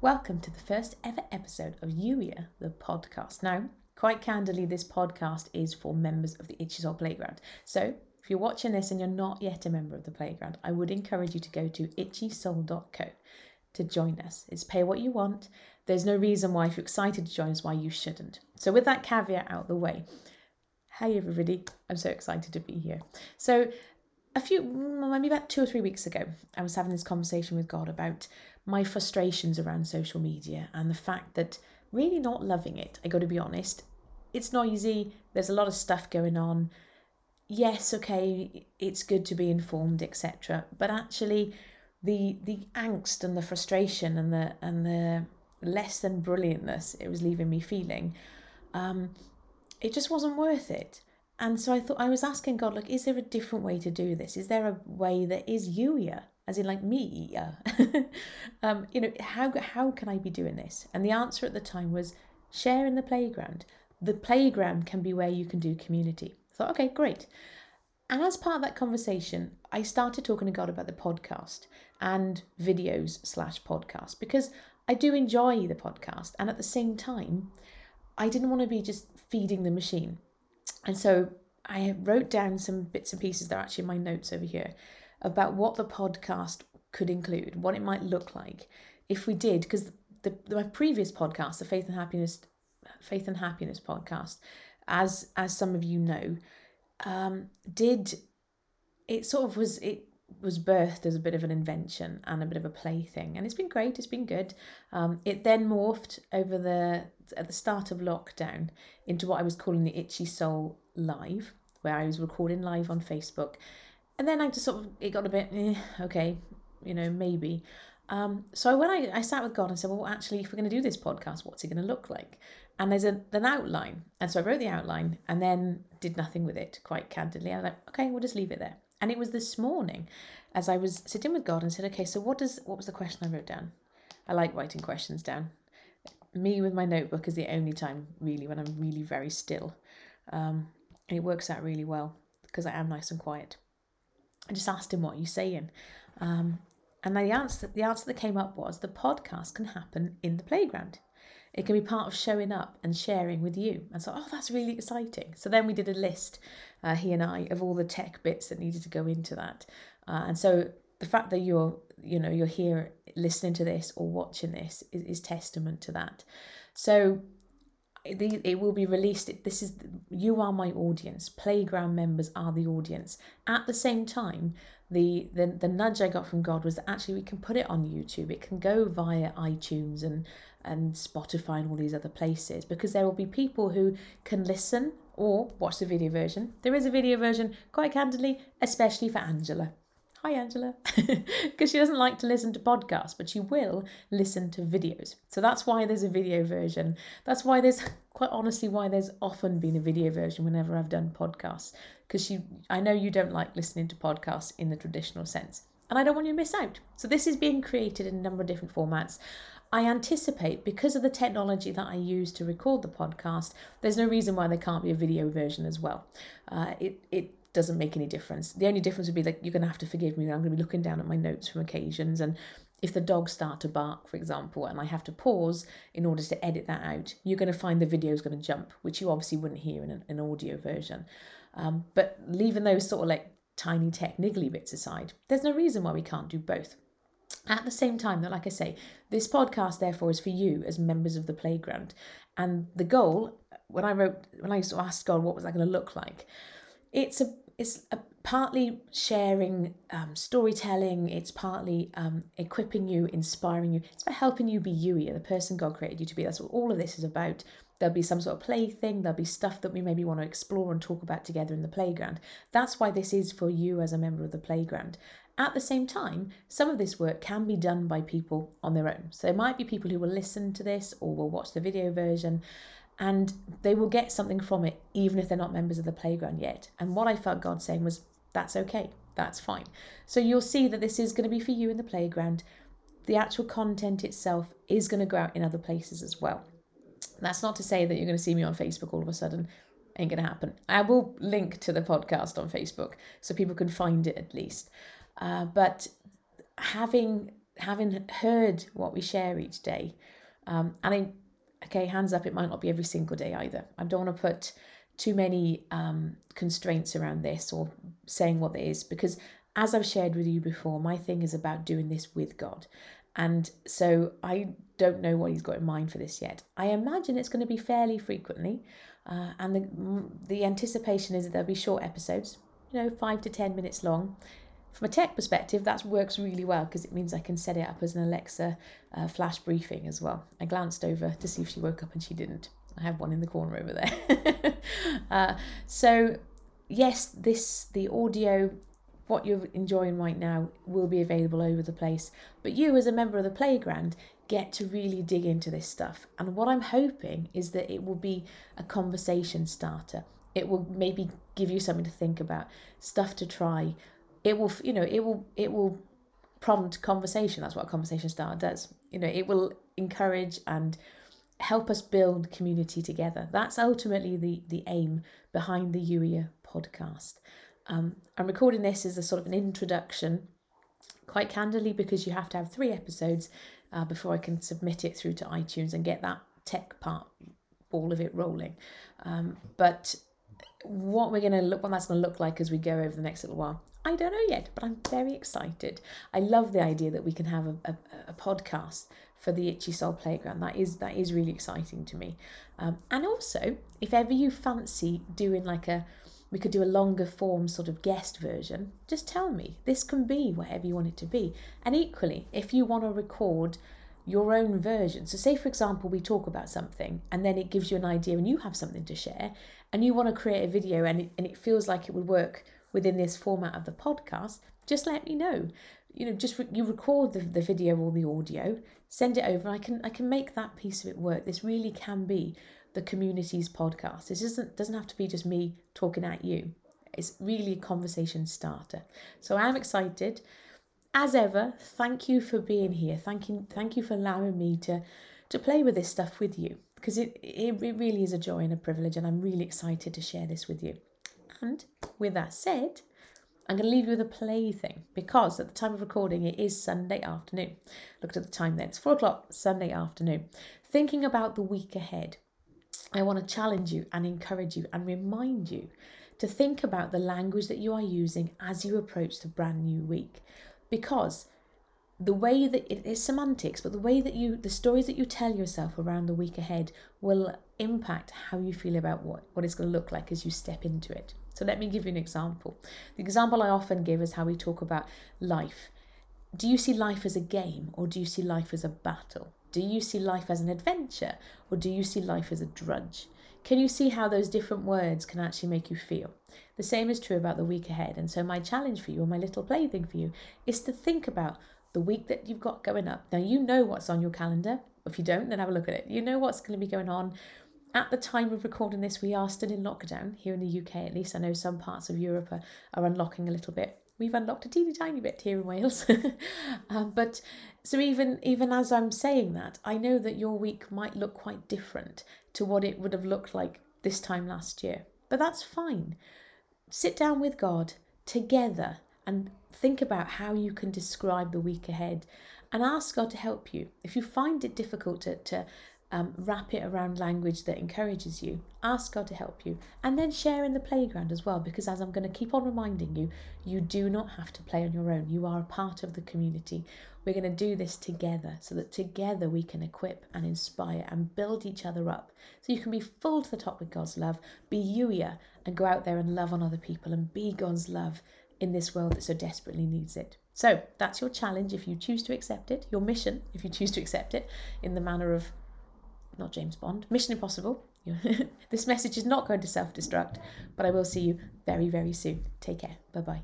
Welcome to the first ever episode of Youier, the podcast. Now, quite candidly, this podcast is for members of the Itchy Soul Playground. So, if you're watching this and you're not yet a member of the playground, I would encourage you to go to itchysoul.co to join us. It's pay what you want. There's no reason why, if you're excited to join us, why you shouldn't. So, with that caveat out the way, hey everybody, I'm so excited to be here. So, a few, mm, maybe about two or three weeks ago, I was having this conversation with God about my frustrations around social media and the fact that really not loving it. I got to be honest, it's noisy, there's a lot of stuff going on. Yes, okay, it's good to be informed, etc. But actually, the the angst and the frustration and the and the less than brilliantness it was leaving me feeling, um, it just wasn't worth it. And so I thought I was asking God, like, is there a different way to do this? Is there a way that is youier, as in like me? Yeah. um, you know, how how can I be doing this? And the answer at the time was share in the playground. The playground can be where you can do community. I thought, okay, great. And as part of that conversation, I started talking to God about the podcast and videos slash podcast because I do enjoy the podcast. And at the same time, I didn't want to be just feeding the machine. And so I wrote down some bits and pieces that are actually in my notes over here about what the podcast could include, what it might look like if we did, because the, the, my previous podcast, the Faith and Happiness Faith and Happiness podcast, as as some of you know, um, did it sort of was it was birthed as a bit of an invention and a bit of a plaything, and it's been great. It's been good. Um, it then morphed over the at the start of lockdown into what I was calling the Itchy Soul Live, where I was recording live on Facebook, and then I just sort of it got a bit eh, okay, you know maybe. Um, so when I, I sat with God and said, well, actually, if we're going to do this podcast, what's it going to look like? And there's a, an outline. And so I wrote the outline and then did nothing with it, quite candidly. I was like, okay, we'll just leave it there. And it was this morning as I was sitting with God and said, okay, so what does what was the question I wrote down? I like writing questions down. Me with my notebook is the only time really when I'm really very still. Um, and it works out really well because I am nice and quiet. I just asked him, what are you saying? Um, and the answer, the answer that came up was the podcast can happen in the playground. It can be part of showing up and sharing with you. And so, oh, that's really exciting. So then we did a list, uh, he and I, of all the tech bits that needed to go into that. Uh, and so the fact that you're, you know, you're here listening to this or watching this is, is testament to that. So it, will be released. This is you are my audience. Playground members are the audience. At the same time, the, the the nudge I got from God was that actually we can put it on YouTube. It can go via iTunes and and Spotify and all these other places because there will be people who can listen or watch the video version. There is a video version, quite candidly, especially for Angela. Hi, Angela. Because she doesn't like to listen to podcasts, but she will listen to videos. So that's why there's a video version. That's why there's, quite honestly, why there's often been a video version whenever I've done podcasts. Because she, I know you don't like listening to podcasts in the traditional sense. And I don't want you to miss out. So this is being created in a number of different formats. I anticipate because of the technology that I use to record the podcast, there's no reason why there can't be a video version as well. Uh, it, it doesn't make any difference. The only difference would be like you're going to have to forgive me. I'm going to be looking down at my notes from occasions, and if the dogs start to bark, for example, and I have to pause in order to edit that out, you're going to find the video is going to jump, which you obviously wouldn't hear in an, an audio version. Um, but leaving those sort of like tiny tech niggly bits aside, there's no reason why we can't do both. At the same time, that like I say, this podcast therefore is for you as members of the playground. And the goal, when I wrote, when I sort of asked God what was that going to look like, it's a it's a, partly sharing um, storytelling it's partly um, equipping you inspiring you it's about helping you be you the person god created you to be that's what all of this is about. There'll be some sort of plaything there'll be stuff that we maybe want to explore and talk about together in the playground. That's why this is for you as a member of the playground. At the same time, some of this work can be done by people on their own. So there might be people who will listen to this or will watch the video version and they will get something from it even if they're not members of the playground yet. And what I felt God saying was, that's okay, that's fine. So you'll see that this is going to be for you in the playground. The actual content itself is going to go out in other places as well. That's not to say that you're going to see me on Facebook all of a sudden. Ain't going to happen. I will link to the podcast on Facebook so people can find it at least. Uh, but having having heard what we share each day, um, and I, okay, hands up, it might not be every single day either. I don't want to put too many um, constraints around this or saying what it is because as I've shared with you before, my thing is about doing this with God. And so I don't know what he's got in mind for this yet. I imagine it's going to be fairly frequently. Uh, and the, the anticipation is that there'll be short episodes, you know, five to 10 minutes long. From a tech perspective, that works really well because it means I can set it up as an Alexa uh, flash briefing as well. I glanced over to see if she woke up and she didn't. I have one in the corner over there. uh, so, yes, this the audio what you're enjoying right now will be available over the place. But you, as a member of the playground, get to really dig into this stuff. And what I'm hoping is that it will be a conversation starter. It will maybe give you something to think about, stuff to try. It will, you know, it will, it will prompt conversation. That's what a conversation starter does. You know, it will encourage and help us build community together. That's ultimately the the aim behind the Youier podcast. Um, I'm recording this as a sort of an introduction, quite candidly, because you have to have three episodes uh, before I can submit it through to iTunes and get that tech part, all of it rolling. Um, but what we're going to look, what that's going to look like as we go over the next little while, I don't know yet, but I'm very excited. I love the idea that we can have a, a, a podcast for the Itchy Soul Playground. That is that is really exciting to me. Um, and also, if ever you fancy doing like a we could do a longer form sort of guest version, just tell me. This can be whatever you want it to be. And equally, if you want to record your own version, so say for example, we talk about something and then it gives you an idea and you have something to share and you want to create a video and it, and it feels like it would work within this format of the podcast, just let me know. You know, just re- you record the, the video or the audio, send it over. I can I can make that piece of it work. This really can be the community's podcast. This doesn't doesn't have to be just me talking at you. It's really a conversation starter. So I'm excited. As ever, thank you for being here. Thank you, thank you for allowing me to to play with this stuff with you because it, it, it really is a joy and a privilege, and I'm really excited to share this with you. And with that said, I'm going to leave you with a plaything because at the time of recording it is Sunday afternoon. Looked at the time then, it's four o'clock Sunday afternoon. Thinking about the week ahead, I want to challenge you and encourage you and remind you to think about the language that you are using as you approach the brand new week. Because the way that it is semantics, but the way that you, the stories that you tell yourself around the week ahead will impact how you feel about what, what it's going to look like as you step into it. So let me give you an example. The example I often give is how we talk about life. Do you see life as a game or do you see life as a battle? Do you see life as an adventure or do you see life as a drudge? Can you see how those different words can actually make you feel? The same is true about the week ahead. And so, my challenge for you, or my little plaything for you, is to think about the week that you've got going up. Now, you know what's on your calendar. If you don't, then have a look at it. You know what's going to be going on. At the time of recording this, we are still in lockdown here in the UK, at least. I know some parts of Europe are, are unlocking a little bit. We've unlocked a teeny tiny bit here in Wales. um, but so even even as I'm saying that, I know that your week might look quite different to what it would have looked like this time last year. But that's fine. Sit down with God together and think about how you can describe the week ahead and ask God to help you. If you find it difficult to, to um, wrap it around language that encourages you. Ask God to help you. And then share in the playground as well, because as I'm going to keep on reminding you, you do not have to play on your own. You are a part of the community. We're going to do this together so that together we can equip and inspire and build each other up. So you can be full to the top with God's love, be Youier, and go out there and love on other people and be God's love in this world that so desperately needs it. So that's your challenge if you choose to accept it, your mission if you choose to accept it in the manner of not James Bond. Mission Impossible. this message is not going to self destruct, but I will see you very, very soon. Take care. Bye bye.